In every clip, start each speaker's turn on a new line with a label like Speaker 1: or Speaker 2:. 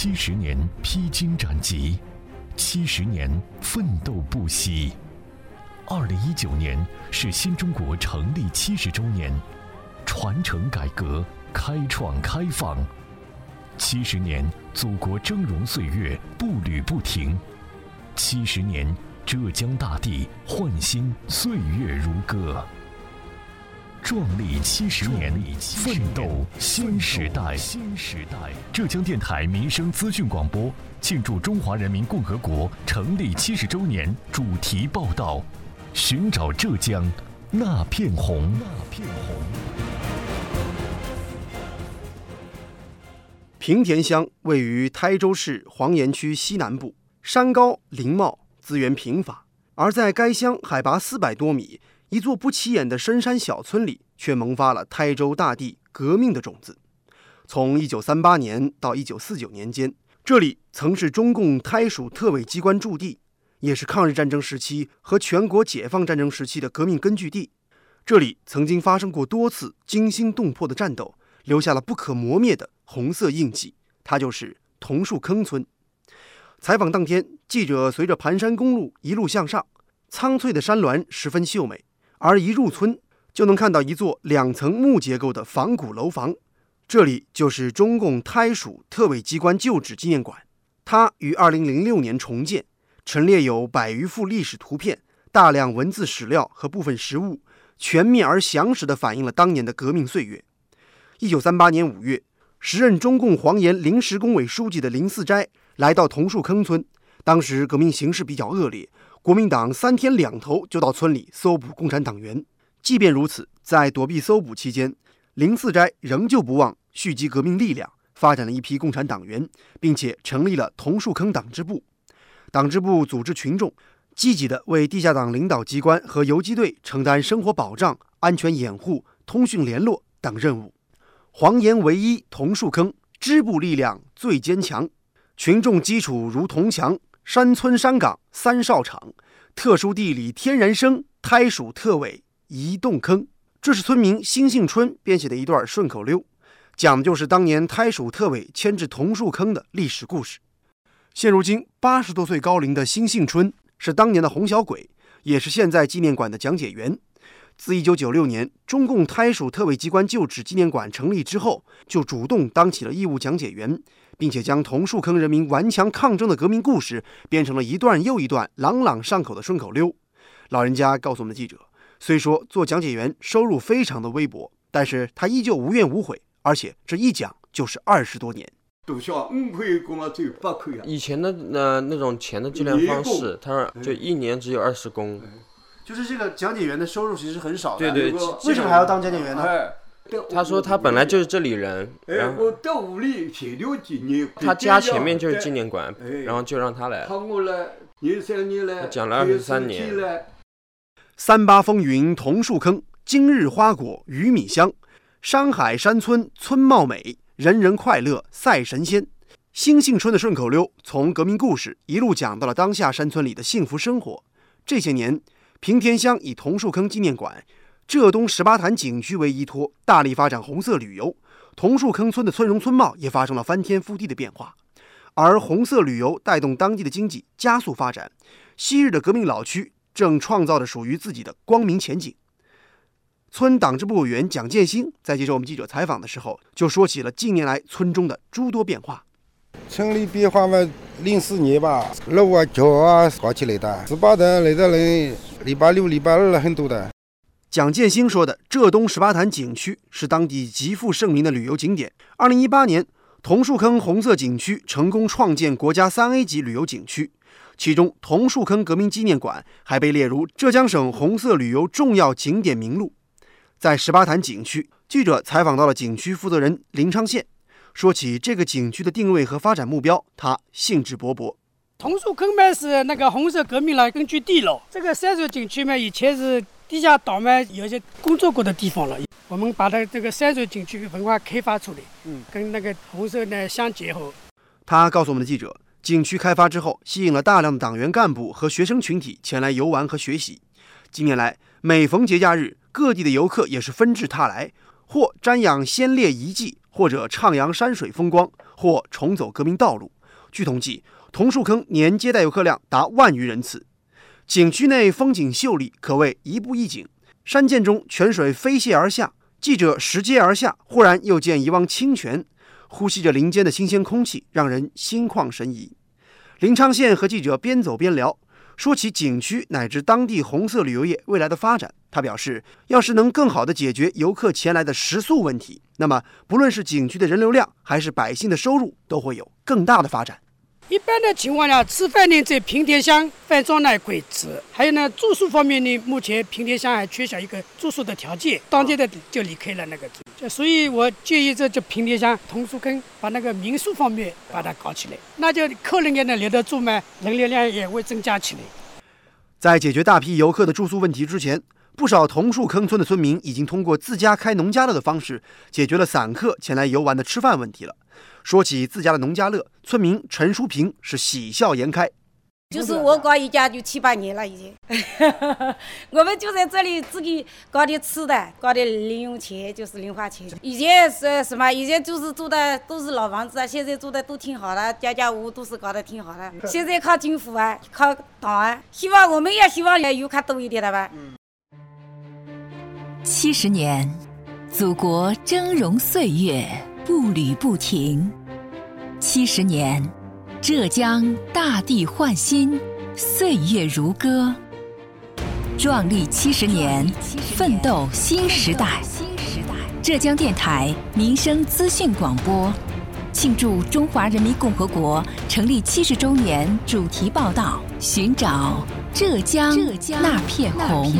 Speaker 1: 七十年披荆斩棘，七十年奋斗不息。二零一九年是新中国成立七十周年，传承改革，开创开放。七十年，祖国峥嵘岁月步履不停。七十年，浙江大地焕新岁月如歌。壮丽七十年，奋斗新时代。新时代，浙江电台民生资讯广播庆祝中华人民共和国成立七十周年主题报道：寻找浙江那片红。那片红。
Speaker 2: 平田乡位于台州市黄岩区西南部，山高林茂，资源贫乏。而在该乡海拔四百多米。一座不起眼的深山小村里，却萌发了台州大地革命的种子。从1938年到1949年间，这里曾是中共台属特委机关驻地，也是抗日战争时期和全国解放战争时期的革命根据地。这里曾经发生过多次惊心动魄的战斗，留下了不可磨灭的红色印记。它就是桐树坑村。采访当天，记者随着盘山公路一路向上，苍翠的山峦十分秀美。而一入村，就能看到一座两层木结构的仿古楼房，这里就是中共台属特委机关旧址纪念馆。它于2006年重建，陈列有百余幅历史图片、大量文字史料和部分实物，全面而详实地反映了当年的革命岁月。1938年5月，时任中共黄岩临时工委书记的林四斋来到桐树坑村，当时革命形势比较恶劣。国民党三天两头就到村里搜捕共产党员。即便如此，在躲避搜捕期间，林四斋仍旧不忘蓄积革命力量，发展了一批共产党员，并且成立了桐树坑党支部。党支部组织群众，积极地为地下党领导机关和游击队承担生活保障、安全掩护、通讯联络等任务。黄岩唯一桐树坑支部力量最坚强，群众基础如铜墙。山村山岗三哨场，特殊地理天然生，胎属特委移动坑。这是村民辛杏春编写的一段顺口溜，讲的就是当年胎属特委迁至桐树坑的历史故事。现如今八十多岁高龄的辛杏春是当年的红小鬼，也是现在纪念馆的讲解员。自一九九六年中共胎属特委机关旧址纪念馆成立之后，就主动当起了义务讲解员。并且将桐树坑人民顽强抗争的革命故事编成了一段又一段朗朗上口的顺口溜。老人家告诉我们的记者，虽说做讲解员收入非常的微薄，但是他依旧无怨无悔，而且这一讲就是二十多年。
Speaker 3: 以前的那那种钱的计量方式，他说就一年只有二十工。
Speaker 2: 就是这个讲解员的收入其实很少
Speaker 3: 的。对对。
Speaker 2: 为什么还要当讲解员呢？
Speaker 3: 他说他本来就是这里人，然后他家前面就是纪念馆，然后就让他来。他讲了二十三年。
Speaker 2: 三八风云桐树坑，今日花果鱼米香。山海山村村貌美，人人快乐赛神仙。兴庆春的顺口溜从革命故事一路讲到了当下山村里的幸福生活。这些年，平田乡以桐树坑纪念馆。浙东十八潭景区为依托，大力发展红色旅游，桐树坑村的村容村貌也发生了翻天覆地的变化。而红色旅游带动当地的经济加速发展，昔日的革命老区正创造着属于自己的光明前景。村党支部委员蒋建新在接受我们记者采访的时候，就说起了近年来村中的诸多变化。
Speaker 4: 村里变化嘛，零四年吧，路啊桥啊搞起来的，十八潭来的人，礼拜六、礼拜二很多的。
Speaker 2: 蒋建兴说的浙东十八潭景区是当地极负盛名的旅游景点。二零一八年，桐树坑红色景区成功创建国家三 A 级旅游景区，其中桐树坑革命纪念馆还被列入浙江省红色旅游重要景点名录。在十八潭景区，记者采访到了景区负责人林昌宪，说起这个景区的定位和发展目标，他兴致勃勃。
Speaker 5: 桐树坑嘛是那个红色革命的根据地了，这个山水景区嘛以前是。地下岛嘛，有些工作过的地方了。我们把它这个山水景区文化开发出来，嗯，跟那个红色呢相结合。
Speaker 2: 他告诉我们的记者，景区开发之后，吸引了大量的党员干部和学生群体前来游玩和学习。近年来，每逢节假日，各地的游客也是纷至沓来，或瞻仰先烈遗迹，或者徜徉山水风光，或重走革命道路。据统计，桐树坑年接待游客量达万余人次。景区内风景秀丽，可谓一步一景。山涧中泉水飞泻而下，记者拾阶而下，忽然又见一汪清泉，呼吸着林间的新鲜空气，让人心旷神怡。林昌宪和记者边走边聊，说起景区乃至当地红色旅游业未来的发展。他表示，要是能更好地解决游客前来的食宿问题，那么不论是景区的人流量，还是百姓的收入，都会有更大的发展。
Speaker 5: 一般的情况下，吃饭呢在平田乡饭庄那可以吃。还有呢，住宿方面呢，目前平田乡还缺少一个住宿的条件，当地的就离开了那个住。所以我建议这就平田乡桐树坑把那个民宿方面把它搞起来，那就客人也能留得住嘛，人流量也会增加起来。
Speaker 2: 在解决大批游客的住宿问题之前，不少桐树坑村的村民已经通过自家开农家乐的方式，解决了散客前来游玩的吃饭问题了。说起自家的农家乐，村民陈淑平是喜笑颜开。
Speaker 6: 就是我搞一家就七八年了，已经。我们就在这里自己搞点吃的，搞点零用钱，就是零花钱。以前是什么？以前就是住的都是老房子啊，现在住的都挺好的，家家户户都是搞得挺好的。现在靠政府啊，靠党啊，希望我们也希望游客多一点的吧。
Speaker 7: 七十年，祖国峥嵘岁月。步履不停，七十年，浙江大地焕新，岁月如歌。壮丽七十年，奋斗新时代。浙江电台民生资讯广播，庆祝中华人民共和国成立七十周年主题报道：寻找浙江那片红。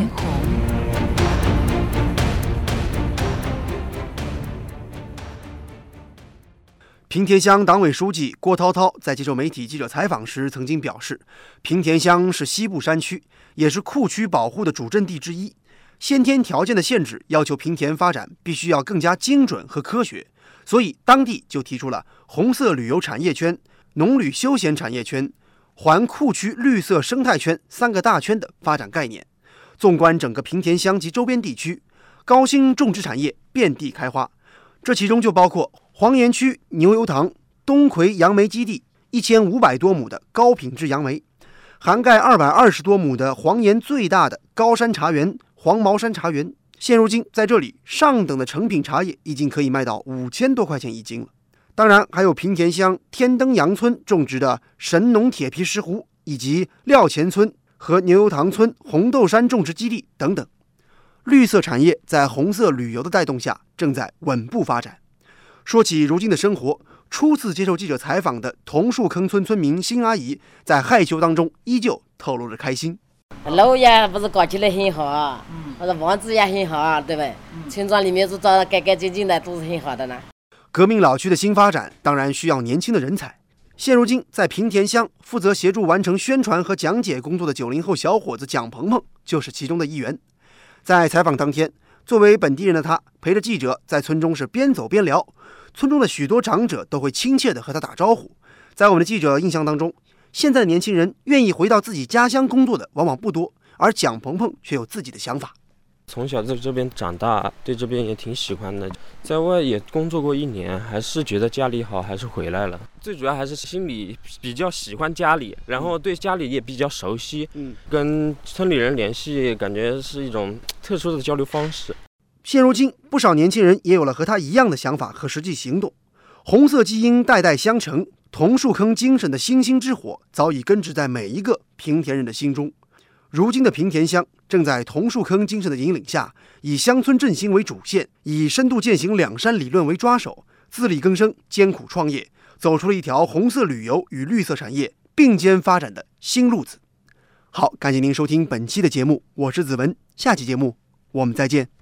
Speaker 2: 平田乡党委书记郭涛涛在接受媒体记者采访时曾经表示，平田乡是西部山区，也是库区保护的主阵地之一。先天条件的限制要求平田发展必须要更加精准和科学，所以当地就提出了红色旅游产业圈、农旅休闲产业圈、环库区绿色生态圈三个大圈的发展概念。纵观整个平田乡及周边地区，高新种植产业遍地开花，这其中就包括。黄岩区牛油塘东葵杨梅基地一千五百多亩的高品质杨梅，涵盖二百二十多亩的黄岩最大的高山茶园黄毛山茶园。现如今，在这里上等的成品茶叶已经可以卖到五千多块钱一斤了。当然，还有平田乡天灯杨村种植的神农铁皮石斛，以及廖前村和牛油塘村红豆杉种植基地等等。绿色产业在红色旅游的带动下，正在稳步发展。说起如今的生活，初次接受记者采访的桐树坑村村民辛阿姨，在害羞当中依旧透露着开心。
Speaker 8: 路也不是搞起来很好，或者房子也很好，对不对？村庄里面都装得干干净净的，都是很好的呢。
Speaker 2: 革命老区的新发展，当然需要年轻的人才。现如今，在平田乡负责协助完成宣传和讲解工作的九零后小伙子蒋鹏鹏，就是其中的一员。在采访当天，作为本地人的他，陪着记者在村中是边走边聊。村中的许多长者都会亲切地和他打招呼。在我们的记者印象当中，现在的年轻人愿意回到自己家乡工作的往往不多，而蒋鹏鹏却有自己的想法。
Speaker 3: 从小在这边长大，对这边也挺喜欢的。在外也工作过一年，还是觉得家里好，还是回来了。最主要还是心里比较喜欢家里，然后对家里也比较熟悉。嗯，跟村里人联系，感觉是一种特殊的交流方式。
Speaker 2: 现如今，不少年轻人也有了和他一样的想法和实际行动。红色基因代代相承，桐树坑精神的星星之火早已根植在每一个平田人的心中。如今的平田乡正在桐树坑精神的引领下，以乡村振兴为主线，以深度践行两山理论为抓手，自力更生、艰苦创业，走出了一条红色旅游与绿色产业并肩发展的新路子。好，感谢您收听本期的节目，我是子文，下期节目我们再见。